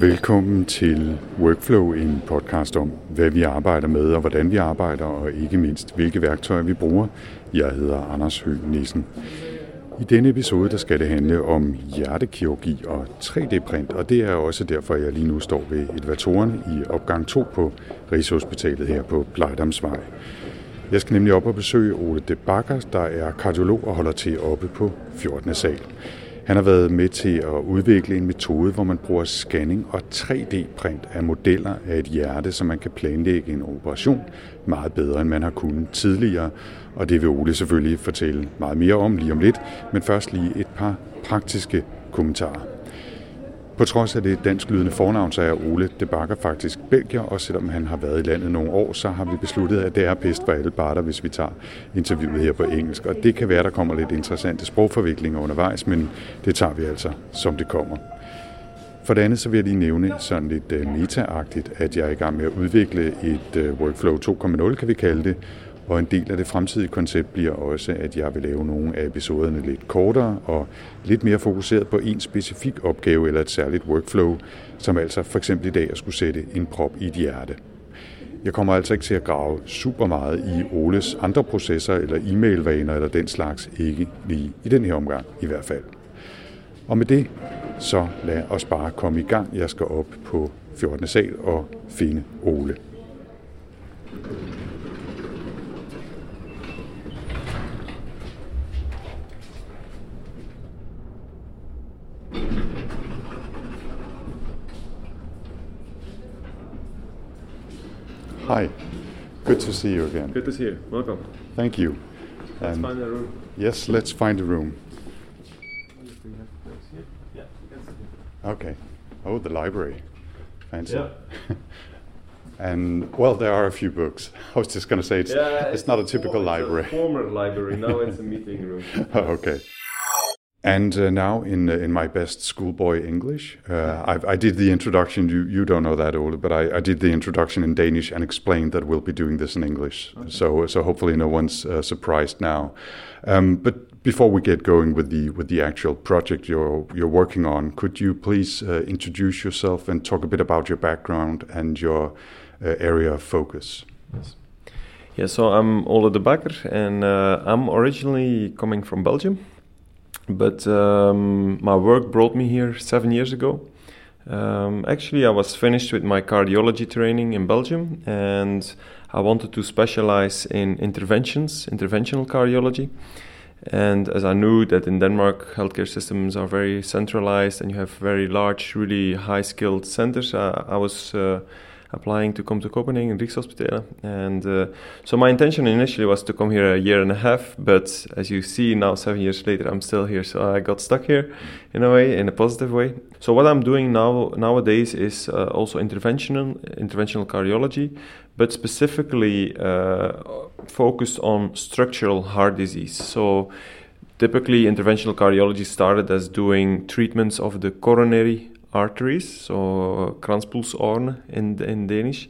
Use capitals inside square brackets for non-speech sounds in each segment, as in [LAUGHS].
Velkommen til Workflow, en podcast om, hvad vi arbejder med og hvordan vi arbejder, og ikke mindst, hvilke værktøjer vi bruger. Jeg hedder Anders Høgh Nissen. I denne episode der skal det handle om hjertekirurgi og 3D-print, og det er også derfor, jeg lige nu står ved elevatoren i opgang 2 på Rigshospitalet her på Plejdamsvej. Jeg skal nemlig op og besøge Ole de Bakker, der er kardiolog og holder til oppe på 14. sal. Han har været med til at udvikle en metode, hvor man bruger scanning og 3D-print af modeller af et hjerte, så man kan planlægge en operation meget bedre, end man har kunnet tidligere. Og det vil Ole selvfølgelig fortælle meget mere om lige om lidt, men først lige et par praktiske kommentarer. På trods af det dansklydende fornavn, så er Ole de Bakker faktisk belgier, og selvom han har været i landet nogle år, så har vi besluttet, at det er bedst for alle parter, hvis vi tager interviewet her på engelsk. Og det kan være, der kommer lidt interessante sprogforviklinger undervejs, men det tager vi altså, som det kommer. For det andet så vil jeg lige nævne sådan lidt øh, uh, meta at jeg er i gang med at udvikle et øh, Workflow 2.0, kan vi kalde det, og en del af det fremtidige koncept bliver også, at jeg vil lave nogle af episoderne lidt kortere og lidt mere fokuseret på en specifik opgave eller et særligt workflow, som altså for eksempel i dag at skulle sætte en prop i et hjerte. Jeg kommer altså ikke til at grave super meget i Oles andre processer eller e-mailvaner eller den slags, ikke lige i den her omgang i hvert fald. Og med det, så lad os bare komme i gang. Jeg skal op på 14. sal og finde Ole. Hi, good to see you again. Good to see you. Welcome. Thank you. Let's And find a room. yes, let's find a room. Okay. Oh, the library. Fancy. Yeah. [LAUGHS] And well, there are a few books. [LAUGHS] I was just going to say it's, Yeah, it's not a typical it's library. former library. Now it's a [LAUGHS] meeting room. Oh, okay. And uh, now, in uh, in my best schoolboy English, uh, I've, I did the introduction. You you don't know that, Ole, but I, I did the introduction in Danish and explained that we'll be doing this in English. So so hopefully no one's uh, surprised now. Um, but before we get going with the with the actual project you're you're working on, could you please uh, introduce yourself and talk a bit about your background and your uh, area of focus? Yes. Yeah, so I'm Ole de Backer, and uh, I'm originally coming from Belgium, but um, my work brought me here seven years ago. Um, actually, I was finished with my cardiology training in Belgium, and I wanted to specialize in interventions, interventional cardiology. And as I knew that in Denmark, healthcare systems are very centralized and you have very large, really high skilled centers, I, I was uh, applying to come to Copenhagen, Rigshospitalet. And uh, so my intention initially was to come here a year and a half, but as you see now, seven years later, I'm still here. So I got stuck here in a way, in a positive way. So what I'm doing now nowadays is uh, also interventional, interventional cardiology, but specifically uh, focused on structural heart disease. So typically interventional cardiology started as doing treatments of the coronary arteries, so kranspulsårene in, in Danish.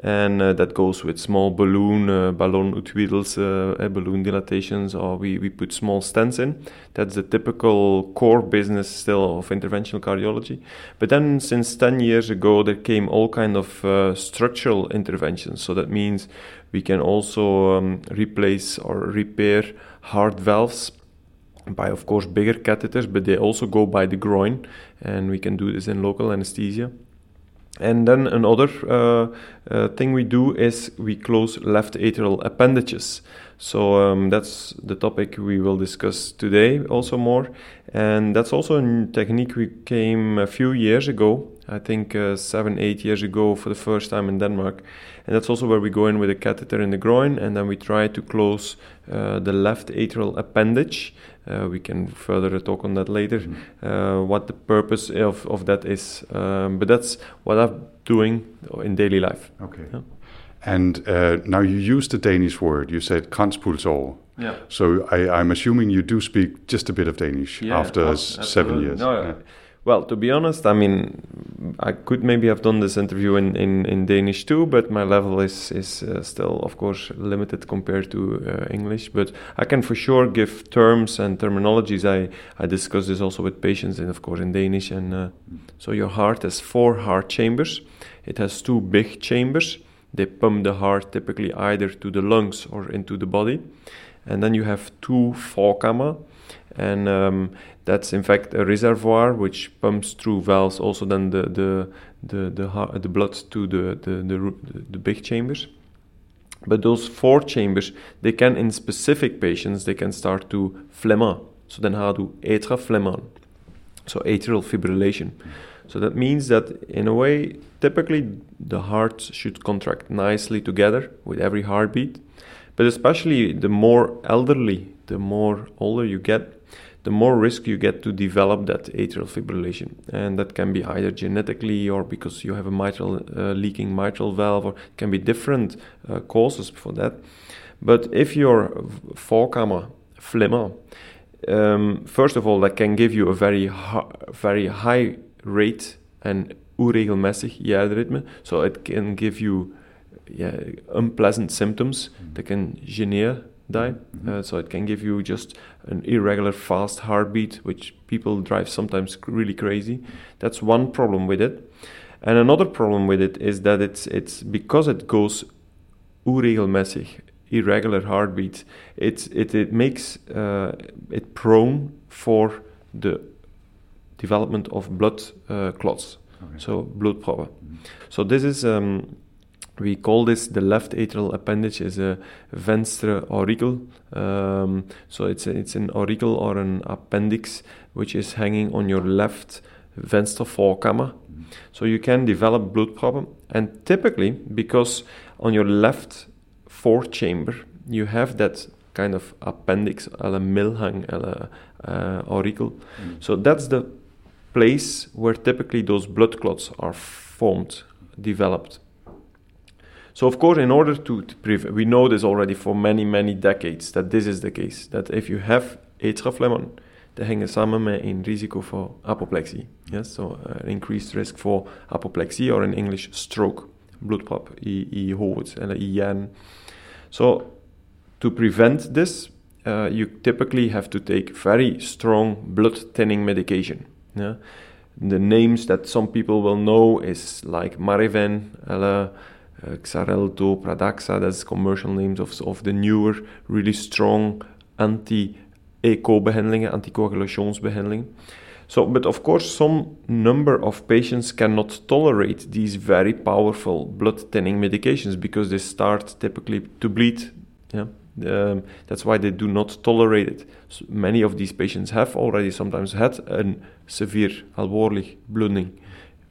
And uh, that goes with small balloon, uh, ballonutwiedels, uh, uh, balloon dilatations, or we, we put small stents in. That's the typical core business still of interventional cardiology. But then, since 10 years ago, there came all kind of uh, structural interventions. So that means we can also um, replace or repair heart valves by of course bigger catheters but they also go by the groin and we can do this in local anesthesia. And then another uh, uh, thing we do is we close left atrial appendages so um, that's the topic we will discuss today also more and that's also a technique we came a few years ago i think uh, seven eight years ago for the first time in denmark and that's also where we go in with a catheter in the groin and then we try to close uh, the left atrial appendage uh, we can further talk on that later, uh, what the purpose of, of that is. Um, but that's what I'm doing in daily life. Okay. Yeah. And uh, now you used the Danish word. You said kranspulsår. Yeah. So I, I'm assuming you do speak just a bit of Danish Yeah, after ab- s- seven absolutely. years. No, Yeah. Well, to be honest, I mean, I could maybe have done this interview in, in, in Danish too, but my level is is uh, still, of course, limited compared to uh, English. But I can for sure give terms and terminologies. I I discuss this also with patients, and of course in Danish. And uh, so your heart has four heart chambers. It has two big chambers. They pump the heart typically either to the lungs or into the body, and then you have two voorkammer and um, that's in fact a reservoir which pumps through valves also then the the the the, the blood to the the, the the big chambers. But those four chambers they can in specific patients they can start to flemmen so then how do atrial flemma? so atrial fibrillation. So that means that in a way typically the hearts should contract nicely together with every heartbeat but especially the more elderly the more older you get the more risk you get to develop that atrial fibrillation. And that can be either genetically or because you have a mitral uh, leaking mitral valve, or can be different uh, causes for that. But if you're voorkammer flemmen, um, first of all, that can give you a very very high rate and onregelmatig hjerteritme. So it can give you yeah, unpleasant symptoms that can generate die. Mm-hmm. Uh, so it can give you just an irregular fast heartbeat, which people drive sometimes really crazy. That's one problem with it. And another problem with it is that it's it's because it goes onregelmatig, irregular heartbeat. It it it makes uh, it prone for the development of blood uh, clots, okay. so bloedproppen. Mm-hmm. So this is. Um, we call this the left atrial appendage is a venstre auricle. Um, so it's a, it's an auricle or an appendix which is hanging on your left venstre voorkammer. Mm-hmm. So you can develop bloedproppen, and typically because on your left fourth chamber you have that kind of appendix, a milhang, a uh, auricle. Mm-hmm. So that's the place where typically those blood clots are formed, developed. So of course, in order to, to prevent, we know this already for many, many decades that this is the case. That if you have atrial they hangen samen met een risico voor apoplexie. Yes, so uh, increased risk for apoplexy or in English stroke, bloedprop i, i hoofd eller i hjernen. So to prevent this, uh, you typically have to take very strong blood thinning medication. Yeah? The names that some people will know is like Marevan, eller uh, Xarelto, Pradaxa, that's commercial names of, of the newer, really strong anti-eco-behandelingen, anticoagulationsbehandelingen. So, but of course, some number of patients cannot tolerate these very powerful blood thinning medications because they start typically to bleed. Yeah, um, that's why they do not tolerate it. So many of these patients have already sometimes had a severe alvorlig bleeding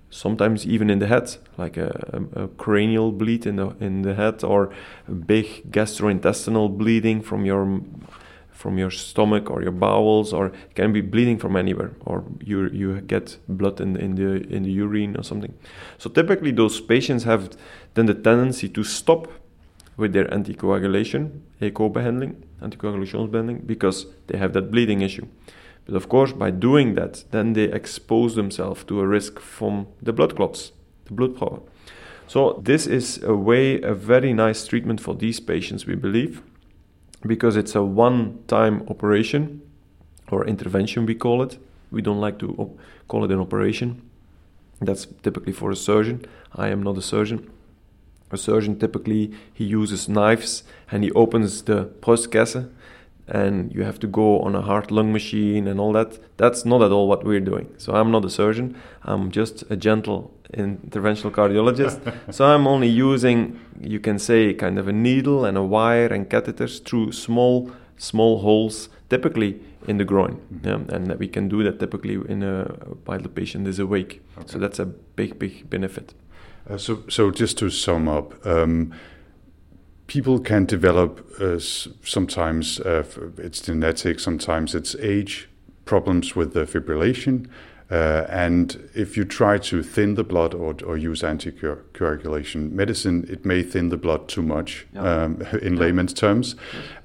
sometimes even in the head, like a, a, a, cranial bleed in the in the head, or a big gastrointestinal bleeding from your from your stomach or your bowels, or can be bleeding from anywhere, or you you get blood in in the in the urine or something. So typically, those patients have then the tendency to stop with their anticoagulation, echo-behandeling, anticoagulationsbehandeling, because they have that bleeding issue. But of course, by doing that, then they expose themselves to a risk from the blood clots, the blood power. So this is a way, a very nice treatment for these patients, we believe, because it's a one-time operation or intervention, we call it. We don't like to op- call it an operation. That's typically for a surgeon. I am not a surgeon. A surgeon typically he uses knives and he opens the brustkasse and you have to go on a heart lung machine and all that. That's not at all what we're doing. So I'm not a surgeon. I'm just a gentle interventional cardiologist. [LAUGHS] so I'm only using, you can say, kind of a needle and a wire and catheters through small, small holes, typically in the groin. Mm-hmm. Yeah? And we can do that typically in a, while the patient is awake. Okay. So that's a big, big benefit. Uh, so, so just to sum up. Um, people can develop uh, sometimes uh, it's genetic, sometimes it's age problems with the fibrillation. Uh, and if you try to thin the blood or, or use anticoagulation medicine, it may thin the blood too much, yeah. um, [LAUGHS] in yeah. layman's terms,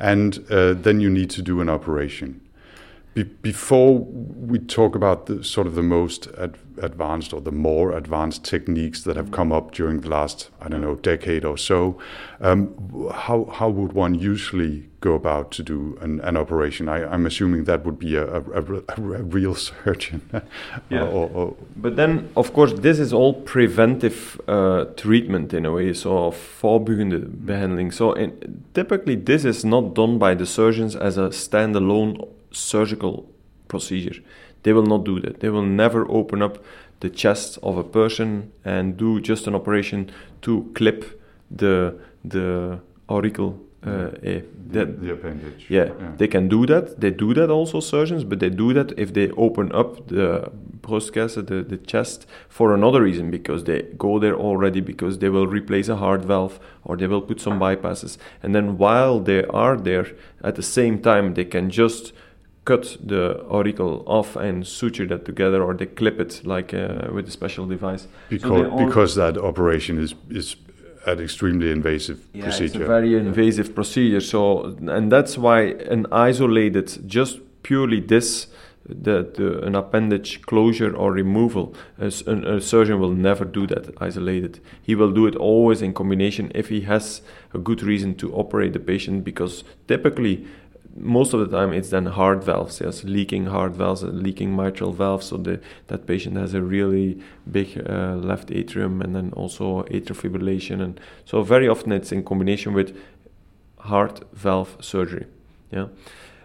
and uh, then you need to do an operation. be, before we talk about the sort of the most ad, advanced or the more advanced techniques that have come up during the last I don't know decade or so, um, how how would one usually go about to do an, an operation? I, am assuming that would be a, a, a real [LAUGHS] surgeon. yeah. Or, or but then, of course, this is all preventive uh, treatment in a way, so voorbyggende behandeling. So in, typically, this is not done by the surgeons as a standalone surgical procedure. They will not do that. They will never open up the chest of a person and do just an operation to clip the the auricle uh, eh, that, the, appendage. Yeah, yeah, they can do that. They do that also, surgeons, but they do that if they open up the brustkasse, the, the chest, for another reason, because they go there already because they will replace a heart valve or they will put some bypasses. And then while they are there, at the same time, they can just cut the auricle off and suture that together or they clip it like uh, with a special device because so because that operation is is an extremely invasive yeah, procedure it's a very invasive procedure so and that's why an isolated just purely this the, the, an appendage closure or removal. A, a, surgeon will never do that isolated. He will do it always in combination if he has a good reason to operate the patient because typically most of the time it's then heart valves yes leaking heart valves leaking mitral valves. So the, that patient has a really big uh, left atrium and then also atrial fibrillation. And so very often it's in combination with heart valve surgery yeah.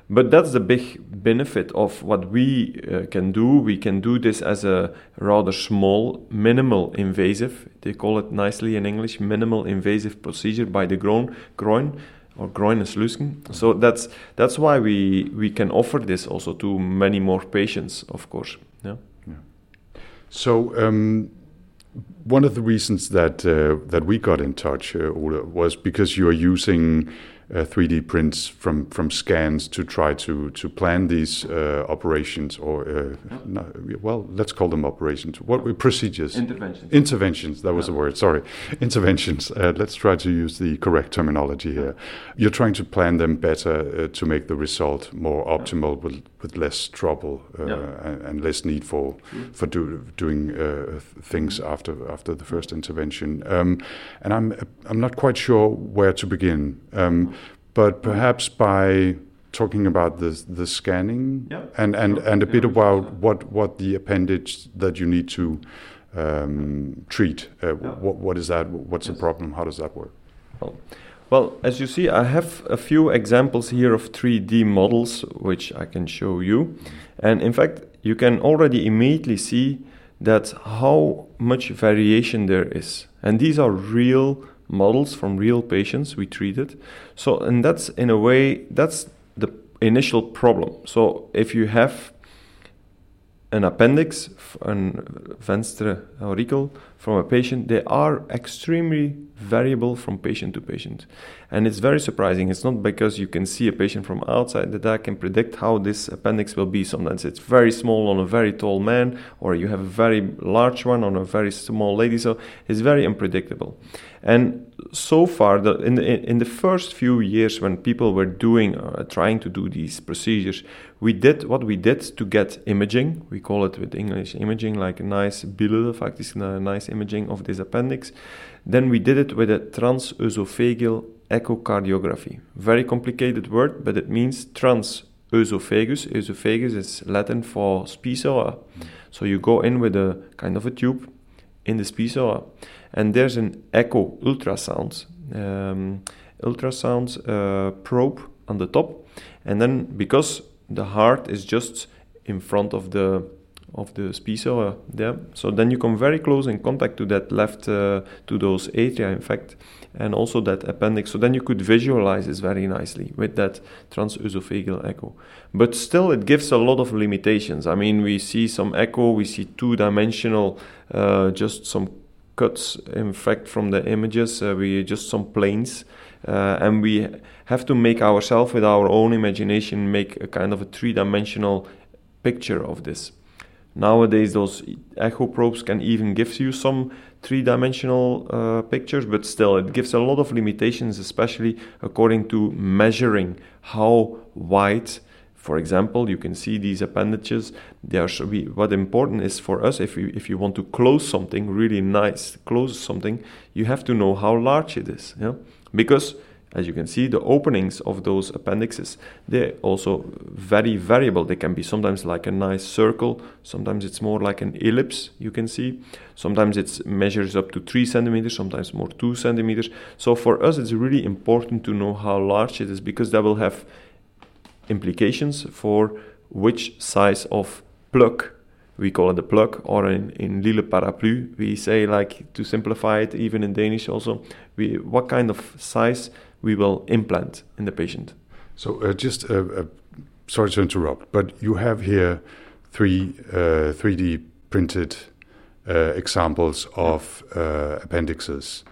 But that's the big benefit of what we uh, can do. We can do this as a rather small minimal invasive. They call it nicely in english minimal invasive procedure by the groin groin or groineslusken. So that's that's why we we can offer this also to many more patients, of course. Yeah. yeah. So. Um, one of the reasons that uh, that we got in touch, uh, was because you are using uh, 3D prints from, from scans to try to, to plan these uh, operations or, uh, no, well, let's call them operations. What were procedures? Interventions. Interventions, that was yeah. the word, sorry. Interventions. Uh, let's try to use the correct terminology here. You're trying to plan them better uh, to make the result more optimal with, with less trouble uh, yeah. and, and, less need for, for do, doing things after, after the first intervention. Um, and I'm, I'm not quite sure where to begin. Um, but perhaps by talking about the the scanning yeah. and and and a bit about what what the appendage that you need to um, treat. Uh, what what is that? What's yes. the problem? How does that work? Well, well, as you see, I have a few examples here of 3D models which I can show you, and in fact, you can already immediately see that how much variation there is, and these are real models from real patients we treated. So, and that's in a way, that's the initial problem. So, if you have an appendix, an uh, venstre auricle from a patient, they are extremely variable from patient to patient. And it's very surprising. It's not because you can see a patient from outside that I can predict how this appendix will be. Sometimes it's very small on a very tall man, or you have a very large one on a very small lady. So it's very unpredictable. And so far, the, in, the, in the first few years when people were doing, uh, trying to do these procedures, we did what we did to get imaging. We call it with English imaging, like a nice bilde, faktisk a nice imaging of this appendix. Then we did it with a transesophageal echocardiography. Very complicated word, but it means transesophagus. Esophagus is Latin for spisoa. Mm. So you go in with a kind of a tube in the spisoa, and there's an echo ultrasound, um, ultrasound uh, probe on the top, and then because the heart is just in front of the of the spiso there. So then you come very close in contact to that left, uh, to those atria, in fact, and also that appendix. So then you could visualize this very nicely with that transesophageal echo. But still, it gives a lot of limitations. I mean, we see some echo, we see two-dimensional, uh, just some cuts, in fact, from the images. Uh, we just some planes. Uh, and we have to make ourselves with our own imagination make a kind of a three-dimensional picture of this Nowadays, those echo probes can even give you some three dimensional uh, pictures, but still, it gives a lot of limitations, especially according to measuring how wide For example, you can see these appendages. They are we, what important is for us if you if you want to close something really nice, close something, you have to know how large it is. Yeah, because as you can see, the openings of those appendixes, they're also very variable. They can be sometimes like a nice circle, sometimes it's more like an ellipse, you can see. Sometimes it measures up to three centimeters, sometimes more two centimeters. So for us, it's really important to know how large it is because that will have implications for which size of plug we call it a plug, or in, in Lille parapluie, we say, like, to simplify it, even in Danish also, we, what kind of size we will implant in the patient. So, uh, just uh, uh, sorry to interrupt, but you have here three 3D uh, printed uh, examples of appendixes,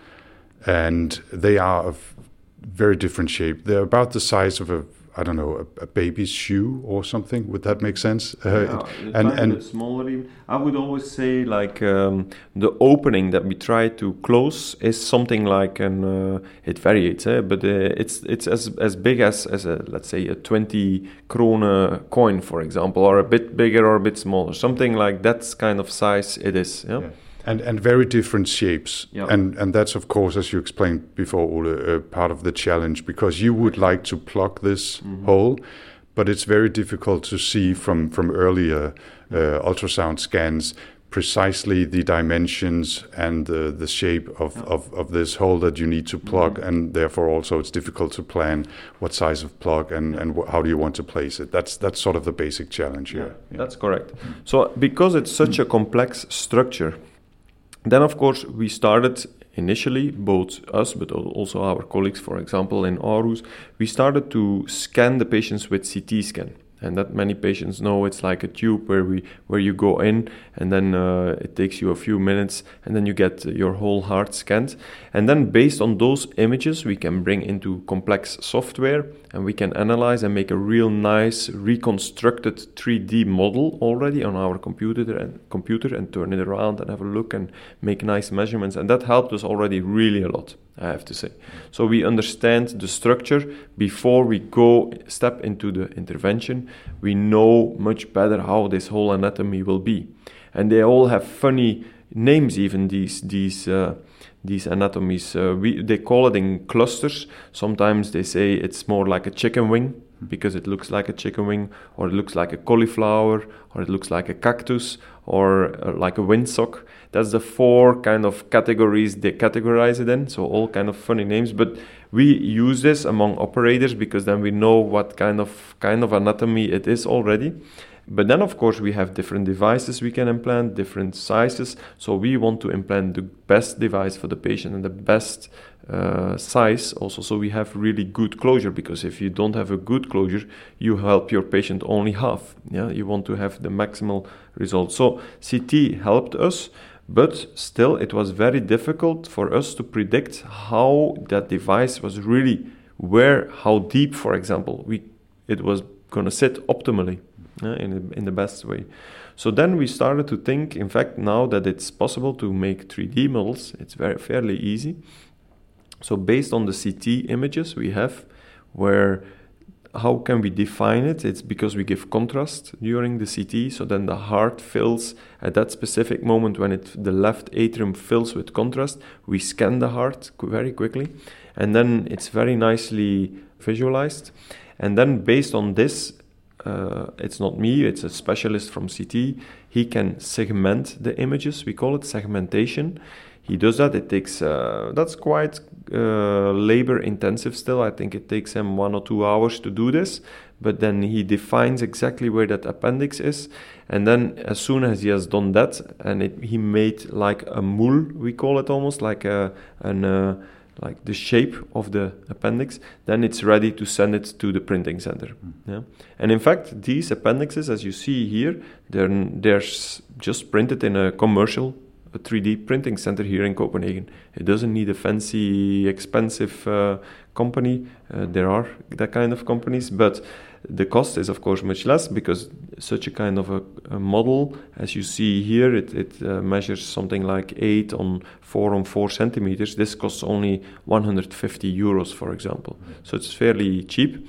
and they are of very different shape. They're about the size of a I don't know, a, a, baby's shoe or something. Would that make sense? Uh, yeah, and and smaller. I would always say like um, the opening that we try to close is something like an. Uh, it varies, eh? but uh, it's it's as as big as as a let's say a twenty krona coin, for example, or a bit bigger or a bit smaller, something like that kind of size. It is. yeah. yeah and and very different shapes. Yep. And and that's of course, as you explained before, Ole, uh, part of the challenge because you would like to plug this mm-hmm. hole, but it's very difficult to see from from earlier uh, ultrasound scans precisely the dimensions and uh, the shape of, yep. of, of, this hole that you need to plug, mm-hmm. and therefore also it's difficult to plan what size of plug and, and wh- how do you want to place it. That's that's sort of the basic challenge here. Yeah, yeah. That's correct. So because it's such a complex structure then, of course, we started initially, both us but also our colleagues, for example, in Aarhus, we started to scan the patients with CT scan and that many patients know it's like a tube where we where you go in and then uh, it takes you a few minutes and then you get your whole heart scanned. And then based on those images we can bring into complex software and we can analyze and make a real nice reconstructed 3D model already on our computer and computer and turn it around and have a look and make nice measurements. And that helped us already really a lot I have to say. So we understand the structure before we go step into the intervention. We know much better how this whole anatomy will be, and they all have funny names. Even these these uh, these anatomies, uh, we they call it in clusters. Sometimes they say it's more like a chicken wing because it looks like a chicken wing, or it looks like a cauliflower, or it looks like a cactus, or uh, like a windsock. That's the four kind of categories they categorize it in. So all kind of funny names, but we use this among operators because then we know what kind of kind of anatomy it is already. But then, of course, we have different devices we can implant, different sizes. So we want to implant the best device for the patient and the best uh, size also. So we have really good closure because if you don't have a good closure you help your patient only half. Yeah you want to have the maximal result. So ct helped us but still it was very difficult for us to predict how that device was really where how deep for example we it was going to sit optimally yeah, in, in the best way. So then we started to think in fact now that it's possible to make 3d models it's very fairly easy so based on the CT images we have, where how can we define it? It's because we give contrast during the CT, so then the heart fills at that specific moment when it the left atrium fills with contrast. We scan the heart very quickly, and then it's very nicely visualized. And then based on this, uh, it's not me, it's a specialist from CT. He can segment the images. We call it segmentation he does that. It takes uh, that's quite uh, labor intensive still. I think it takes him one or two hours to do this. But then he defines exactly where that appendix is, and then as soon as he has done that, and it, he made like a moule, we call it almost like a an uh, like the shape of the appendix, then it's ready to send it to the printing center. Mm. Yeah? And in fact, these appendixes, as you see here, they're, they're just printed in a commercial a 3D printing center here in Copenhagen. It doesn't need a fancy, expensive uh, company. Uh, there are that kind of companies, but the cost is of course much less because such a kind of a, a model, as you see here, it, it uh, measures something like eight on four on four centimeters. This costs only 150 euros, for example. So it's fairly cheap.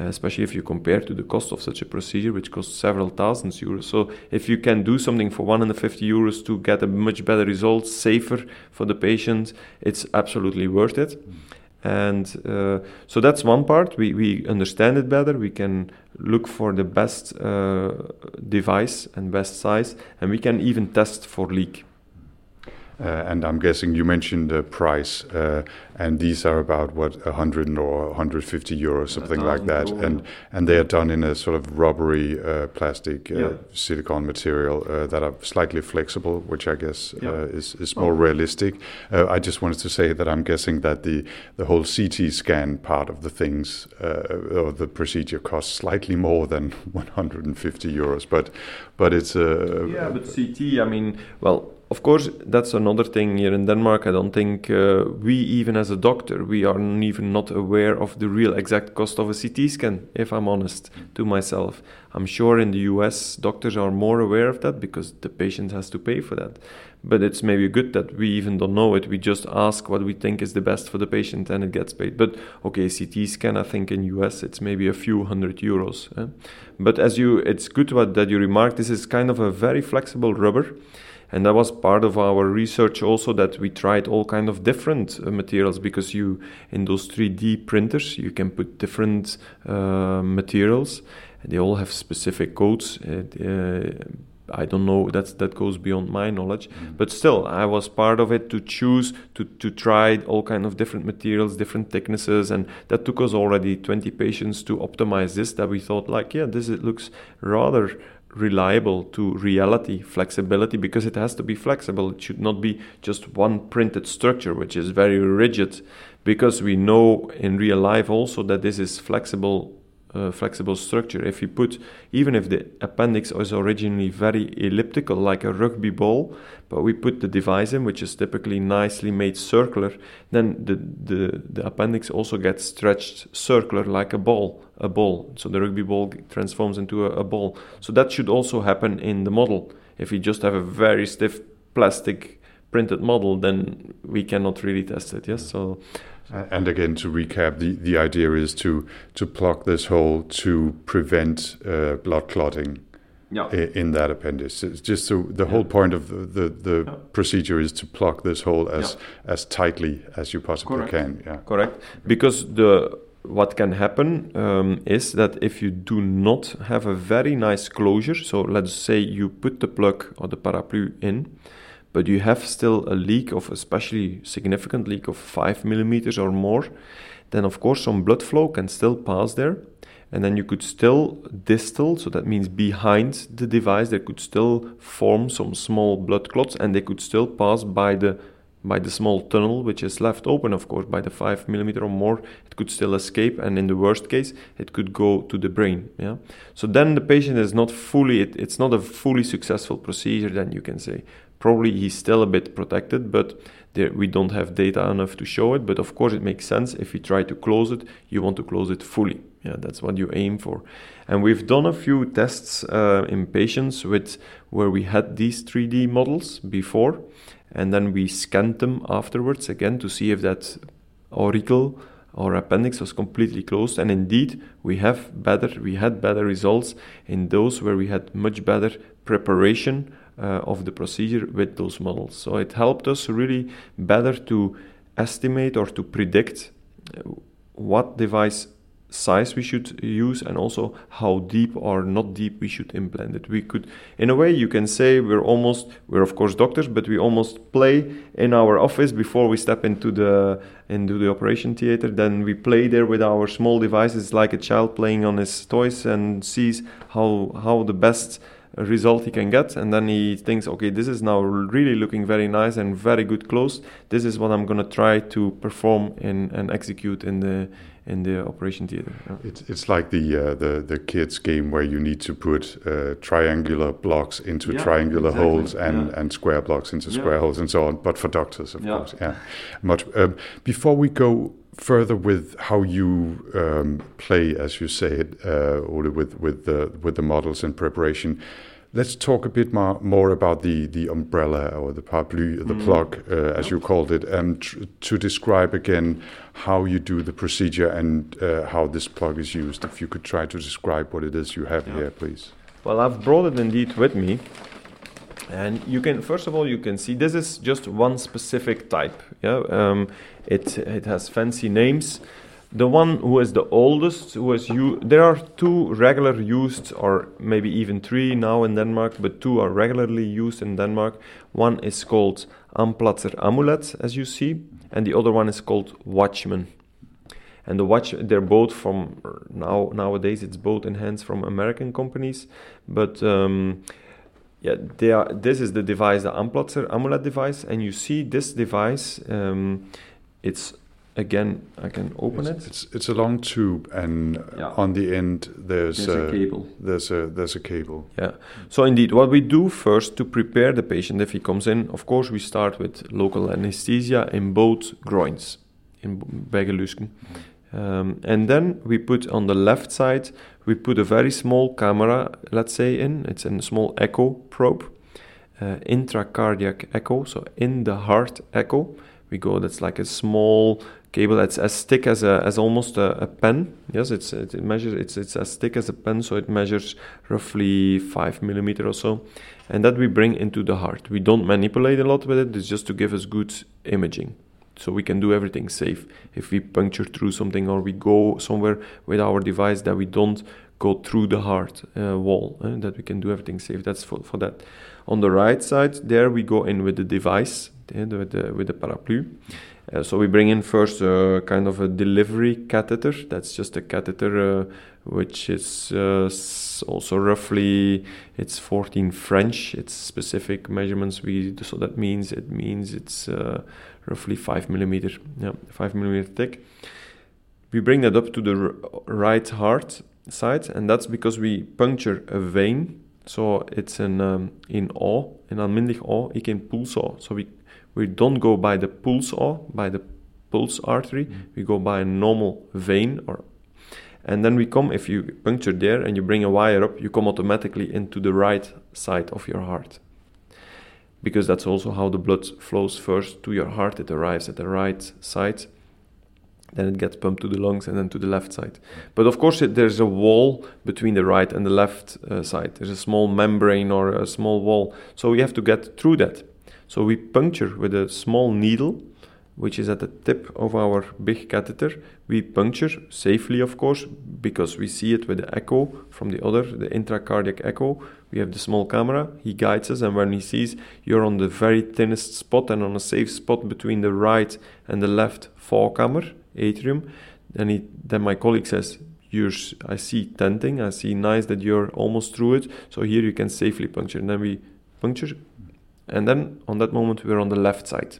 Uh, especially if you compare to the cost of such a procedure, which costs several thousands euros. So if you can do something for 150 euros to get a much better result, safer for the patient, it's absolutely worth it. And uh, so that's one part. We, we understand it better. We can look for the best uh, device and best size, and we can even test for leak. Uh, and I'm guessing you mentioned the price, uh, and these are about what 100 or 150 euros, something like that, euro. and and they are done in a sort of rubbery uh, plastic uh, yeah. silicone material uh, that are slightly flexible, which I guess yeah. Uh, is is more oh. realistic. I just wanted to say that I'm guessing that the the whole CT scan part of the things or the procedure costs slightly more than [LAUGHS] 150 euros, but but it's a yeah, but CT, I mean, well of course, that's another thing here in Denmark. I don't think uh, we, even as a doctor, we are even not aware of the real exact cost of a CT scan, if I'm honest to myself. I'm sure in the US, doctors are more aware of that because the patient has to pay for that. But it's maybe good that we even don't know it. We just ask what we think is the best for the patient and it gets paid. But okay, CT scan, I think in US, it's maybe a few hundred euros. Eh? But as you, it's good what, that you remark, this is kind of a very flexible rubber and that was part of our research also that we tried all kind of different uh, materials because you in those 3d printers you can put different uh, materials. They all have specific codes. Uh, I don't know that that goes beyond my knowledge. Mm. but still I was part of it to choose to to try all kind of different materials different thicknesses. And that took us already 20 patients to optimize this that we thought like yeah this it looks rather reliable to reality flexibility because it has to be flexible. It should not be just one printed structure which is very rigid because we know in real life also that this is flexible uh, flexible structure if you put even if the appendix is originally very elliptical like a rugby ball but we put the device in which is typically nicely made circular then the the, the appendix also gets stretched circular like a ball a ball. So the rugby ball transforms into a, a ball. So that should also happen in the model. If you just have a very stiff plastic printed model, then we cannot really test it. Yes, so. And again, to recap, the, the idea is to to plug this hole to prevent uh, blood clotting yeah. in that appendix. It's just so the yeah. whole point of the, the, the yeah. procedure is to plug this hole as as tightly as you possibly Correct. can. Yeah. Correct. Because the what can happen um, is that if you do not have a very nice closure, so let's say you put the plug or the parapluie in, but you have still a leak of especially significant leak of 5 millimeters or more, then of course some blood flow can still pass there. And then you could still distal, so that means behind the device, there could still form some small blood clots and they could still pass by the by the small tunnel which is left open of course by the 5 millimeter or more. It could still escape and in the worst case it could go to the brain yeah? So then the patient is not fully it, it's not a fully successful procedure then you can say probably he's still a bit protected but there, we don't have data enough to show it. But of course it makes sense. If you try to close it you want to close it fully. Yeah that's what you aim for. And we've done a few tests uh, in patients with where we had these 3d models before and then we scanned them afterwards again to see if that auricle or appendix was completely closed. And indeed we have better we had better results in those where we had much better preparation of the procedure with those models so it helped us really better to estimate or to predict uh, what device size we should use and also how deep or not deep we should implant it. We could, in a way, you can say we're almost, we're of course doctors, but we almost play in our office before we step into the into the operation theater. Then we play there with our small devices, like a child playing on his toys and sees how how the best result he can get and then he thinks okay this is now really looking very nice and very good close this is what i'm going to try to perform in, and execute in the in the operation theater. Yeah. It's it's like the uh, the the kids game where you need to put uh, triangular blocks into yeah, triangular exactly. holes and yeah. and square blocks into square holes and so on. But for doctors, of course, yeah. Much um, before we go further with how you um, play, as you say it, uh, Ole, with with the with the models and preparation. Let's talk a bit more, more about the, the umbrella or the parapluie, the mm. plug, uh, as you called it, and tr- to describe again how you do the procedure and uh, how this plug is used. If you could try to describe what it is you have yeah. here, please. Well, I've brought it indeed with me. And you can, first of all, you can see this is just one specific type. Yeah, um, it it has fancy names. The one who is the oldest is you there are two regular used or maybe even three now in denmark but two are regularly used in denmark. One is called Amplatzer amulet as you see and the other one is called watchman. And the watch they're both from now nowadays it's both enhanced from american companies but um, yeah they are this is the device the Amplatzer amulet device and you see this device um, it's again I can open it's, it. It's it's a long tube, and yeah. on the end there's, there's a, a, cable. There's a there's a cable. Yeah. So indeed, what we do first to prepare the patient if he comes in, of course, we start with local anesthesia in both groins, in begge Um, and then we put on the left side, we put a very small camera, let's say in, it's a small echo probe, uh, intracardiac echo, so in the heart echo. We go, that's like a small cable that's as thick as a as almost a, a pen. Yes, it's it, measures it's it's as thick as a pen, so it measures roughly five millimeter or so, and that we bring into the heart. We don't manipulate a lot with it. It's just to give us good imaging, so we can do everything safe. If we puncture through something or we go somewhere with our device that we don't go through the heart uh, wall, uh, that we can do everything safe. That's for for that. On the right side, there we go in with the device, uh, with the with the parapluie. Uh, so we bring in first a kind of a delivery catheter. That's just a catheter uh, which is uh, also roughly it's 14 French. It's specific measurements. We so that means it means it's uh, roughly five millimeter. Yeah, five millimeter thick. We bring that up to the r- right heart side, and that's because we puncture a vein. So it's in um, in O, in aanmindig O, ik in pulso. So we we don't go by the pulse or by the pulse artery. Mm. We go by a normal vein or and then we come if you puncture there and you bring a wire up, you come automatically into the right side of your heart. Because that's also how the blood flows first to your heart. It arrives at the right side, then it gets pumped to the lungs and then to the left side. But of course, it, there's a wall between the right and the left uh, side. There's a small membrane or a small wall. So we have to get through that. So we puncture with a small needle, which is at the tip of our big catheter. We puncture safely, of course, because we see it with the echo from the other, the intracardiac echo. We have the small camera. He guides us, and when he sees you're on the very thinnest spot and on a safe spot between the right and the left voorkamer atrium, then he, then my colleague says, you're, I see tenting, I see nice that you're almost through it. So here you can safely puncture. And then we puncture and then on that moment, we're on the left side.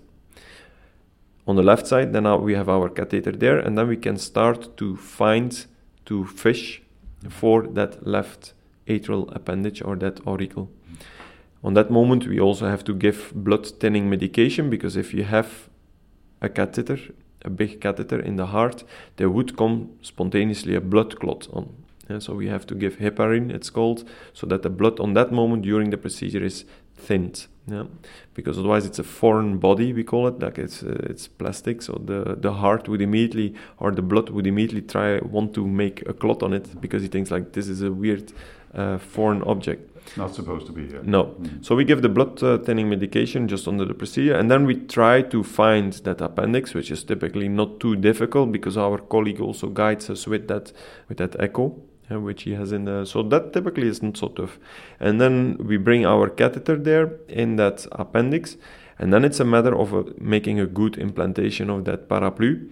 On the left side, then now we have our catheter there, and then we can start to find, to fish for that left atrial appendage or that auricle. On that moment, we also have to give blood thinning medication because if you have a catheter, a big catheter in the heart, there would come spontaneously a blood clot on. So we have to give heparin, it's called, so that the blood on that moment during the procedure is thinned. Yeah, because otherwise it's a foreign body we call it, like it's uh, it's plastic. So the the heart would immediately or the blood would immediately try want to make a clot on it because he thinks like this is a weird uh, foreign object. It's not supposed to be here. No. Mm. So we give the blood uh, thinning medication just under the procedure, and then we try to find that appendix, which is typically not too difficult because our colleague also guides us with that with that echo which he has in the so that typically is not so tough. And then we bring our catheter there in that appendix and then it's a matter of uh, making a good implantation of that parapluie.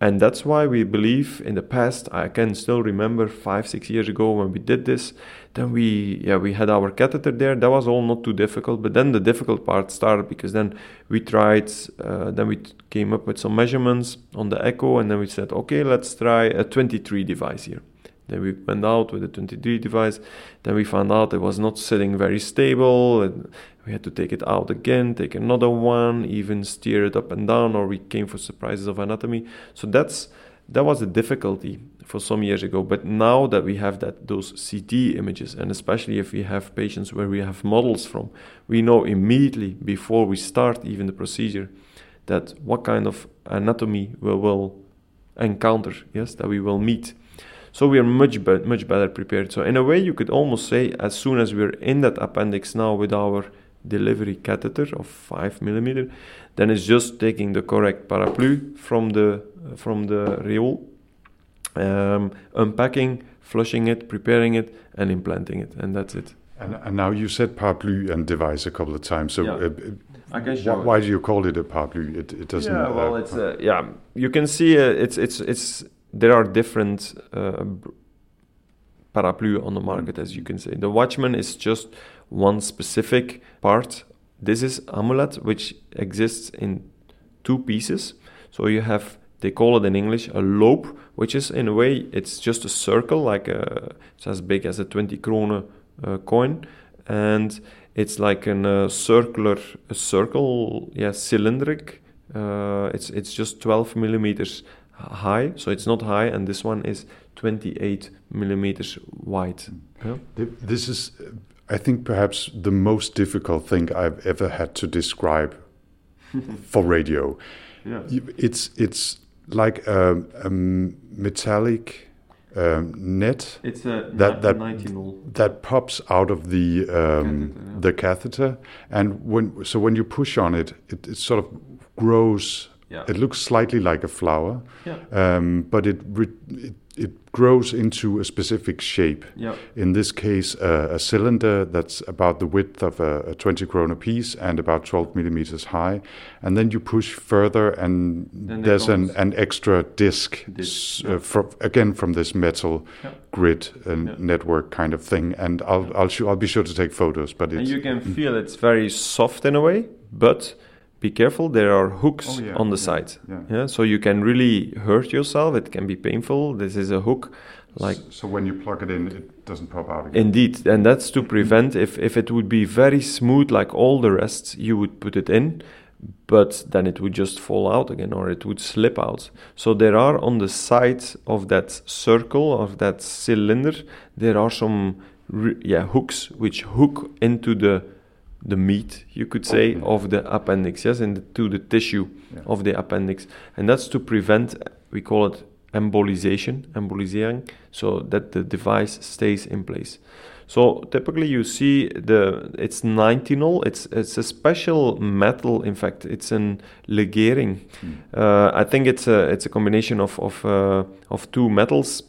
And that's why we believe in the past i can still remember five six years ago when we did this then we yeah we had our catheter there. That was all not too difficult but then the difficult part started because then we tried uh, then we came up with some measurements on the echo and then we said okay let's try a 23 device here then we went out with the 23 device. Then we found out it was not sitting very stable. And we had to take it out again, take another one, even steer it up and down, or we came for surprises of anatomy. So that's that was a difficulty for some years ago. But now that we have that those CT images, and especially if we have patients where we have models from, we know immediately before we start even the procedure that what kind of anatomy we will encounter, yes, that we will meet. So we are much be- much better prepared. So in a way, you could almost say, as soon as we're in that appendix now with our delivery catheter of five millimeter, then it's just taking the correct parapluie from the from the rheole, um, unpacking, flushing it, preparing it, and implanting it, and that's it. And, and now you said parapluie and device a couple of times. So Yeah. uh, I can wh- why do you call it a parapluie? It, it doesn't. Yeah, well, uh, it's uh, yeah. You can see uh, it's it's it's there are different uh, parapluie on the market, as you can say. The Watchman is just one specific part. This is amulet, which exists in two pieces. So you have they call it in English a lobe, which is in a way it's just a circle, like a, it's as big as a twenty krone uh, coin, and it's like a uh, circular a circle, yeah, cylindric. Uh, it's it's just 12 millimeters high, so it's not high, and this one is 28 millimeters wide. Yeah. This is, I think, perhaps the most difficult thing I've ever had to describe [LAUGHS] for radio. Yeah. It's it's like a, a metallic um, net It's a That- that- 19 that pops out of the um, Catheter, yeah. the catheter, and when so when you push on it, it, it sort of grows. Yeah. It looks slightly like a flower, Yeah. um, but it, re- it it grows into a specific shape. Yeah. In this case, uh, a cylinder that's about the width of a, a 20 krona piece and about 12 millimeters high. And then you push further, and Then there's an, an extra disc, Disc, uh, from, again from this metal grid and network kind of thing. And I'll, I'll, I'll be sure to take photos, but And you can feel it's very soft in a way, but be careful, there are hooks Oh, yeah, on the yeah, side. yeah. Yeah, so you can really hurt yourself. It can be painful. This is a hook, like S- so when you plug it in, it doesn't pop out again. Indeed, and that's to prevent if, if it would be very smooth like all the rest, you would put it in, but then it would just fall out again or it would slip out. So there are on the side of that circle of that cylinder, there are some yeah hooks which hook into the the meat you could say of the appendix yes into the tissue Yeah. of the appendix and that's to prevent we call it embolization embolisering so that the device stays in place so typically you see the it's 19 it's it's a special metal in fact it's an legering Hmm. uh, I think it's a it's a combination of of uh, of two metals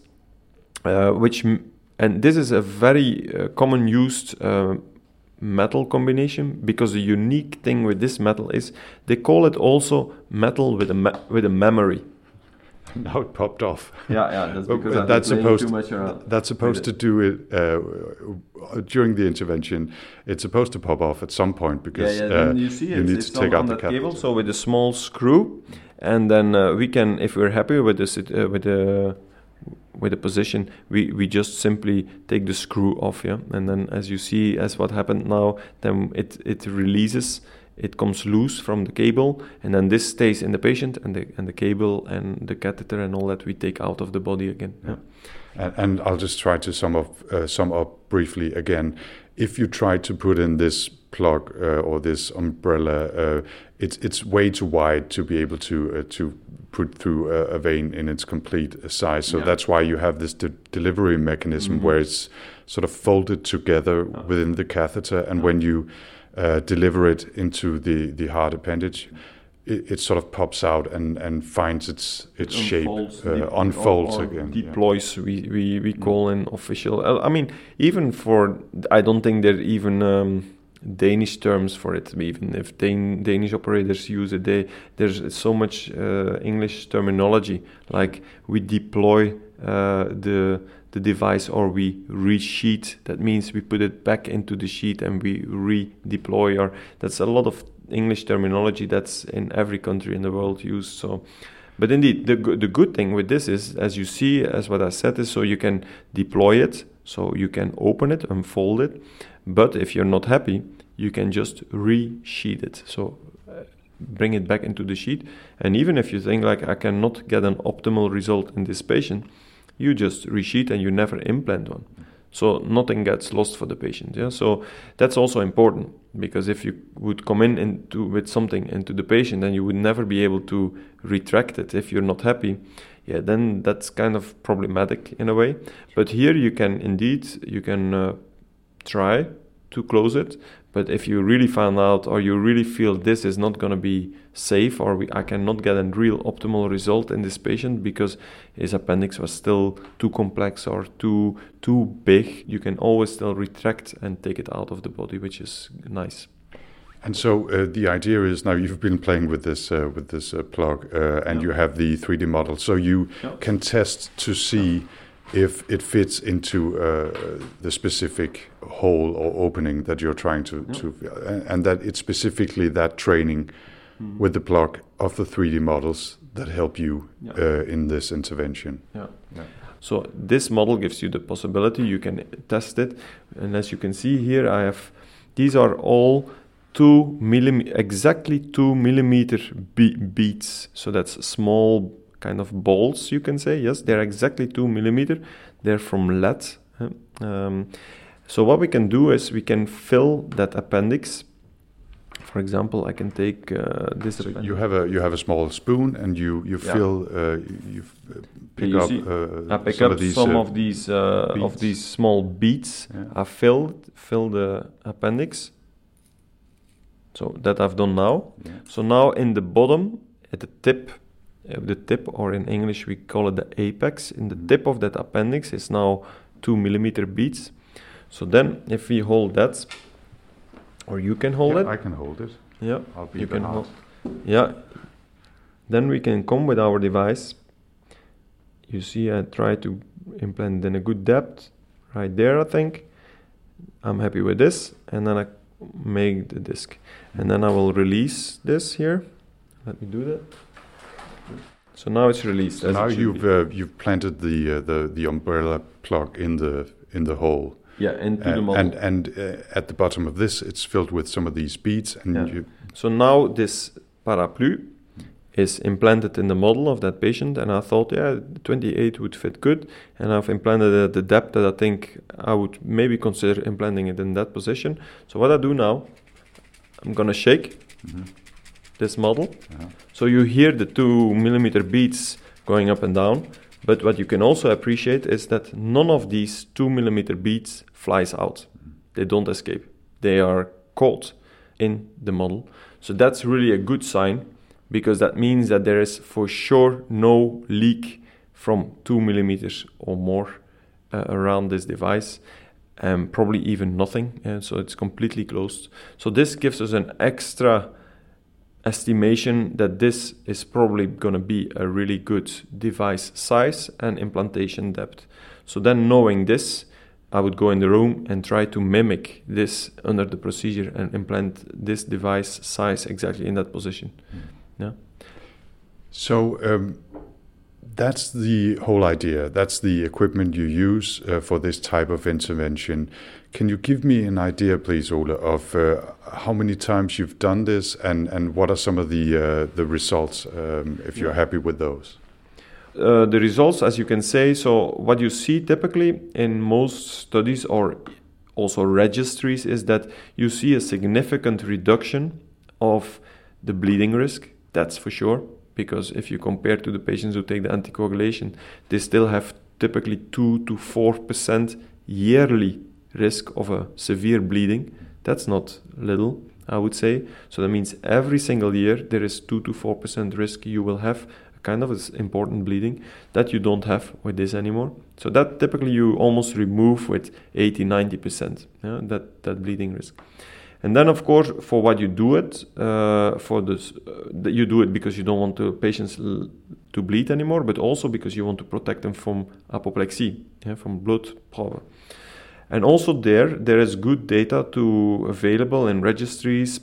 uh, which m- and this is a very uh, common used uh, metal combination because the unique thing with this metal is they call it also metal with a me- with a memory. [LAUGHS] now it popped off. Yeah, yeah, that's [LAUGHS] because I've that's supposed too much around. that's supposed to do it uh, during the intervention. It's supposed to pop off at some point because yeah, yeah. uh, you see you need it's to take out the cable. So with a small screw, and then uh, we can, if we're happy with this, uh, with the with the position, we we just simply take the screw off, yeah. And then, as you see, as what happened now, then it it releases. It comes loose from the cable, and then this stays in the patient, and the and the cable and the catheter and all that we take out of the body again. Yeah. And, and I'll just try to sum up uh, sum up briefly again. If you try to put in this plug uh, or this umbrella, uh, it's it's way too wide to be able to uh, to put through a, a vein in its complete size. So Yeah. that's why you have this de- delivery mechanism Mhm. where it's sort of folded together Yeah. within the catheter, and Yeah. when you uh, deliver it into the the heart appendage. It, it sort of pops out and, and finds its its shape, unfolds, uh, unfolds or, or again. yeah. Deploys, we, we, we call an official. I mean, even for, I don't think there are even um, Danish terms for it. Even if Dan- Danish operators use it, they, there's so much uh, English terminology. Like we deploy uh, the the device or we resheet. That means we put it back into the sheet and we redeploy. Or that's a lot of English terminology that's in every country in the world used. So, but indeed, the the good thing with this is, as you see, as what I said is, so you can deploy it, so you can open it, unfold it. But if you're not happy, you can just resheet it. So. uh, bring it back into the sheet. And even if you think like I cannot get an optimal result in this patient, you just resheet and you never implant one. So nothing gets lost for the patient. Yeah. So that's also important because if you would come in into with something into the patient and you would never be able to retract it if you're not happy, yeah, then that's kind of problematic in a way. But here you can indeed you can uh, try to close it, but if you really find out or you really feel this is not going to be safe or we, I cannot get a real optimal result in this patient because his appendix was still too complex or too too big, you can always still retract and take it out of the body, which is nice. And so uh, the idea is now you've been playing with this uh, with this uh, plug, uh, and you have the 3D model, so you can test to see if it fits into uh, the specific hole or opening that you're trying to, to and that it's specifically that training mm. with the plug of the 3D models that help you uh, in this intervention. Yeah. So this model gives you the possibility you can test it, and as you can see here, I have these are all two millimeter exactly two millimeter be- beads. So that's small kind of balls, you can say. Yes, they're exactly two millimeter. They're from lead. Um, so what we can do is we can fill that appendix. For example, I can take uh, this. So you have a you have a small spoon and you you yeah. fill uh, you uh, pick you up. See, uh, I pick some up of these, some uh, of these uh, of these small beads. Yeah. I fill fill the appendix. So that I've done now. Yeah. So now in the bottom, at the tip the tip, or in English we call it the apex, in the tip of that appendix is now two millimeter beads. So then, if we hold that, or you can hold yeah, it. I can hold it. Yeah, you can hold. Yeah, then we can come with our device. You see, I try to implant in a good depth, right there. I think I'm happy with this, and then I make the disc, and then I will release this here. Let me do that. So now it's released. So now you've uh, you've planted the uh, the the umbrella plug in the in the hole. Yeah, and, the model. And and uh, at the bottom of this, it's filled with some of these beads. And yeah. so now this parapluie is implanted in the model of that patient, and I thought, yeah, 28 would fit good, and I've implanted it at the depth that I think I would maybe consider implanting it in that position. So what I do now, I'm gonna shake. Mm -hmm this model. Uh-huh. So you hear the two millimeter beats going up and down. But what you can also appreciate is that none of these two millimeter beats flies out. They don't escape. They are caught in the model. So that's really a good sign because that means that there is for sure no leak from two millimeters or more uh, around this device. and probably even nothing. Uh, so it's completely closed. So this gives us an extra estimation that this is probably going to be a really good device size and implantation depth. So then knowing this, I would go in the room and try to mimic this under the procedure and implant this device size exactly in that position. Mm. Yeah. So um, that's the whole idea. That's the equipment you use uh, for this type of intervention. Can you give me an idea, please, Ole, of uh, how many times you've done this and, and what are some of the, uh, the results, um, if you're happy with those? Uh, the results, as you can say, so what you see typically in most studies or also registries is that you see a significant reduction of the bleeding risk, that's for sure, because if you compare to the patients who take the anticoagulation, they still have typically 2 to 4% yearly risk of a severe bleeding. That's not little, I would say. So that means every single year there is 2 to 4% risk you will have kind of important bleeding that you don't have with this anymore. So that typically you almost remove with 80 90% yeah, that, that bleeding risk. And then, of course, for what you do it, uh, for this, uh, you do it because you don't want the patients l- to bleed anymore, but also because you want to protect them from apoplexy, yeah, from blood power. And also there, there is good data to available in registries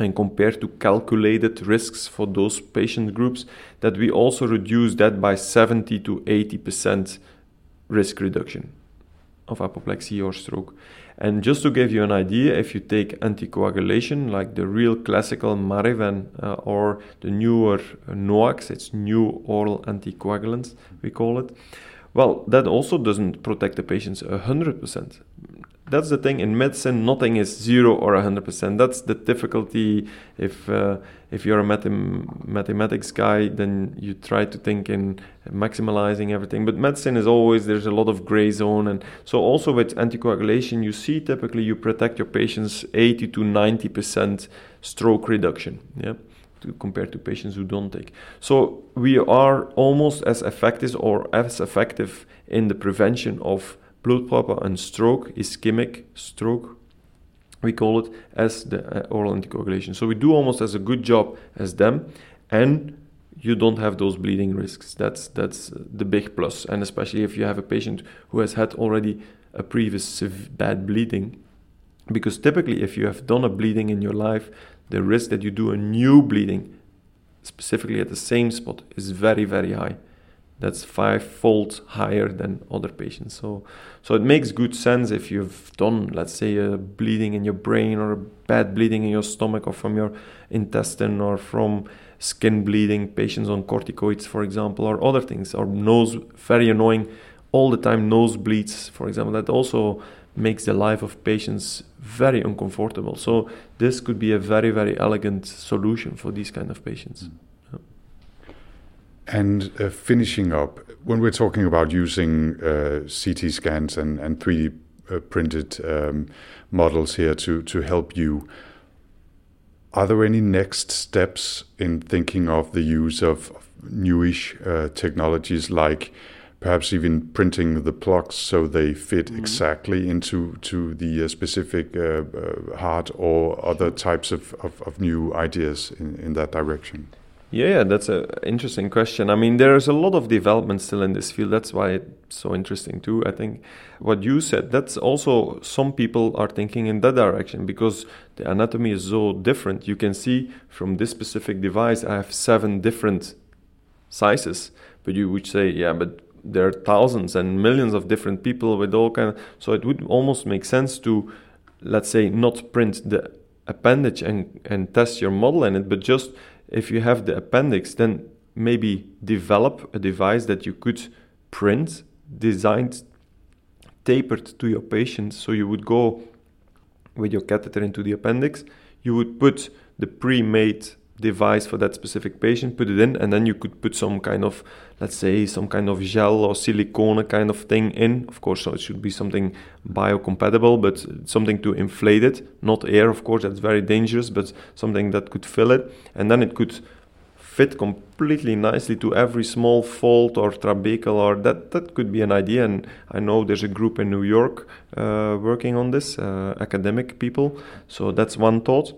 and compared to calculated risks for those patient groups that we also reduce that by 70 to 80% risk reduction of apoplexy or stroke. And just to give you an idea, if you take anticoagulation, like the real classical Marevan uh, or the newer NOACs, it's new oral anticoagulants, we call it. Well, that also doesn't protect the patients 100% that's the thing in medicine nothing is zero or 100% that's the difficulty. If uh, if you're a mathem- mathematics guy then you try to think in maximizing everything. But medicine is always there's a lot of gray zone. And so also with anticoagulation you see typically you protect your patients 80 to 90% stroke reduction yeah compared to patients who don't take. So we are almost as effective or as effective in the prevention of bloedproppen and stroke, ischemic stroke, we call it, as the uh, oral anticoagulation. So we do almost as a good job as them, and you don't have those bleeding risks. That's that's the big plus, and especially if you have a patient who has had already a previous bad bleeding, because typically if you have done a bleeding in your life, the risk that you do a new bleeding, specifically at the same spot, is very very high that's five-fold higher than other patients. So, so it makes good sense if you've done, let's say, a bleeding in your brain or a bad bleeding in your stomach or from your intestine or from skin bleeding, patients on corticoids, for example, or other things, or nose, very annoying, all the time nose bleeds, for example. That also makes the life of patients very uncomfortable. So this could be a very, very elegant solution for these kind of patients. Mm. And uh, finishing up, when we're talking about using uh, CT scans and, and 3D uh, printed um, models here to, to help you, are there any next steps in thinking of the use of newish uh, technologies like perhaps even printing the plugs so they fit mm -hmm. exactly into to the uh, specific uh, heart or other types of, of, of new ideas in, in that direction? Yeah, that's an interesting question. I mean, there's a lot of development still in this field. That's why it's so interesting too. I think what you said, that's also some people are thinking in that direction because the anatomy is so different. You can see from this specific device, I have seven different sizes, but you would say, yeah, but there are thousands and millions of different people with all kind of, so it would almost make sense to, let's say, not print the appendage and, and test your model in it, but just if you have the appendix, then maybe develop a device that you could print, designed, tapered to your patient. So you would go with your catheter into the appendix, you would put the pre made device for that specific patient, put it in, and then you could put some kind of, let's say, some kind of gel or silicone kind of thing in. Of course, so it should be something biocompatible, but something to inflate it, not air, of course, that's very dangerous, but something that could fill it, and then it could fit completely nicely to every small fault or trabecle or that that could be an idea. And i know there's a group in new york uh, working on this uh, academic people. So that's one thought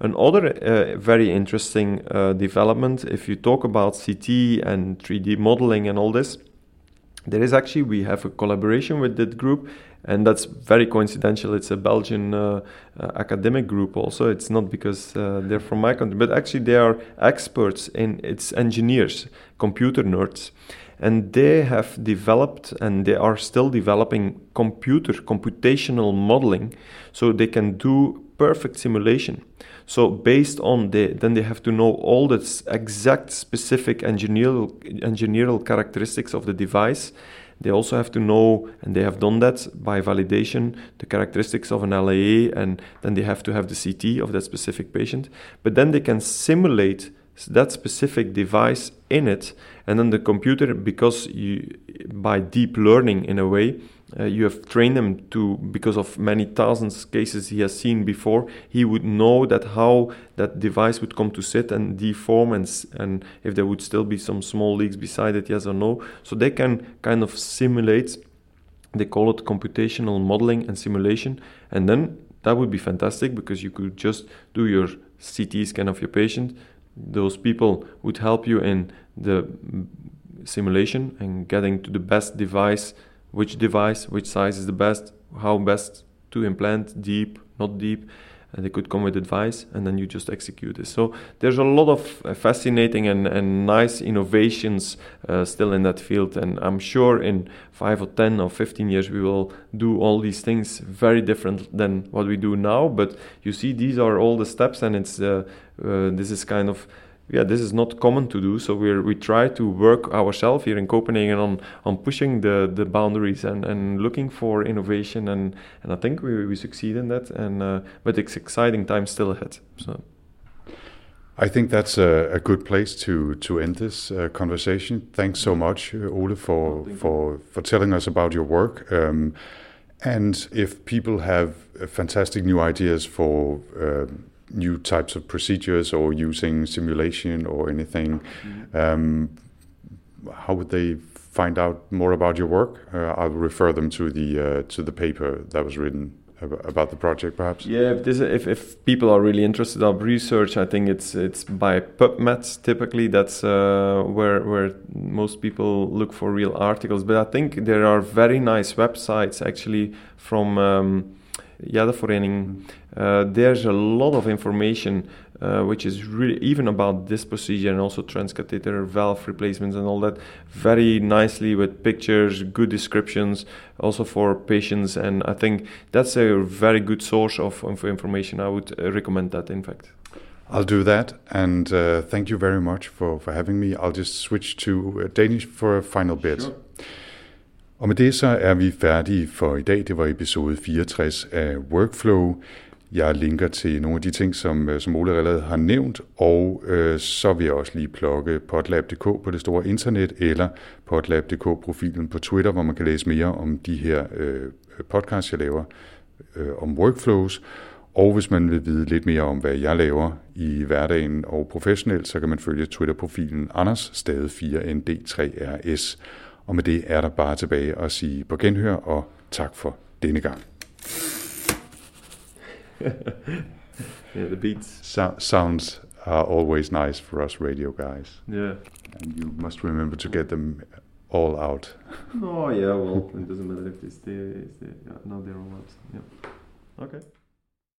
Another uh, very interesting uh, development, if you talk about CT and 3D modeling and all this, there is actually we have a collaboration with that group and that's very coincidental. It's a belgian uh, uh, academic group also. It's not because uh, they're from my country but actually they are experts in it's engineers computer nerds. And they have developed and they are still developing computer computational modeling so they can do perfect simulation so based on the, then they have to know all the exact specific engineering engineering characteristics of the device. They also have to know, and they have done that by validation, the characteristics of an LAA, and then they have to have the CT of that specific patient. But then they can simulate that specific device in it, and then the computer, because you, by deep learning in a way, uh, you have trained him to because of many thousands cases he has seen before he would know that how that device would come to sit and deform and and if there would still be some small leaks beside it yes or no. So they can kind of simulate they call it computational modeling and simulation. And then that would be fantastic because you could just do your CT scan of your patient. Those people would help you in the simulation and getting to the best device which device, which size is the best, how best to implant, deep, not deep, and they could come with advice, and then you just execute it. So there's a lot of uh, fascinating and, and nice innovations uh, still in that field, and I'm sure in five or ten or fifteen years we will do all these things very different than what we do now. But you see, these are all the steps, and it's uh, uh this is kind of yeah, this is not common to do. So we we try to work ourselves here in Copenhagen on on pushing the, the boundaries and, and looking for innovation, and, and I think we, we succeed in that. And uh, but it's exciting times still ahead. So. I think that's a, a good place to to end this uh, conversation. Thanks so much, uh, Ole, for for for telling us about your work. Um, and if people have fantastic new ideas for um, new types of procedures or using simulation or anything, um, how would they find out more about your work? Uh, I'll refer them to the uh, to the paper that was written about the project, perhaps. Yeah, if, this, if, if people are really interested of research, I think it's it's by PubMed. Typically, that's uh, where where most people look for real articles. But I think there are very nice websites actually from. Um, Hjerteforeningen. Uh, there's a lot of information uh, which is really even about this procedure and also transcatheter valve replacements and all that very nicely with pictures, good descriptions, also for patients. And I think that's a very good source of, of information. I would uh, recommend that, in fact. I'll do that, and uh, thank you very much for, for having me. I'll just switch to uh, Danish for a final bit. Sure. Og med det så er vi færdige for i dag. Det var episode 64 af Workflow. Jeg linker til nogle af de ting, som, øh, som Ole allerede har nævnt, og øh, så vil jeg også lige plukke potlab.dk på det store internet, eller potlab.dk-profilen på Twitter, hvor man kan læse mere om de her øh, podcasts, jeg laver øh, om workflows. Og hvis man vil vide lidt mere om, hvad jeg laver i hverdagen og professionelt, så kan man følge Twitter-profilen Anders, stadig 4ND3RS. Og med det er der bare tilbage at sige på genhør og tak for denne gang. [LAUGHS] yeah, the beats. So- sounds are always nice for us radio guys. Yeah. And you must remember to get them all out. oh yeah, well, it doesn't matter if they stay, stay yeah, no, they're all out. Yeah. Okay.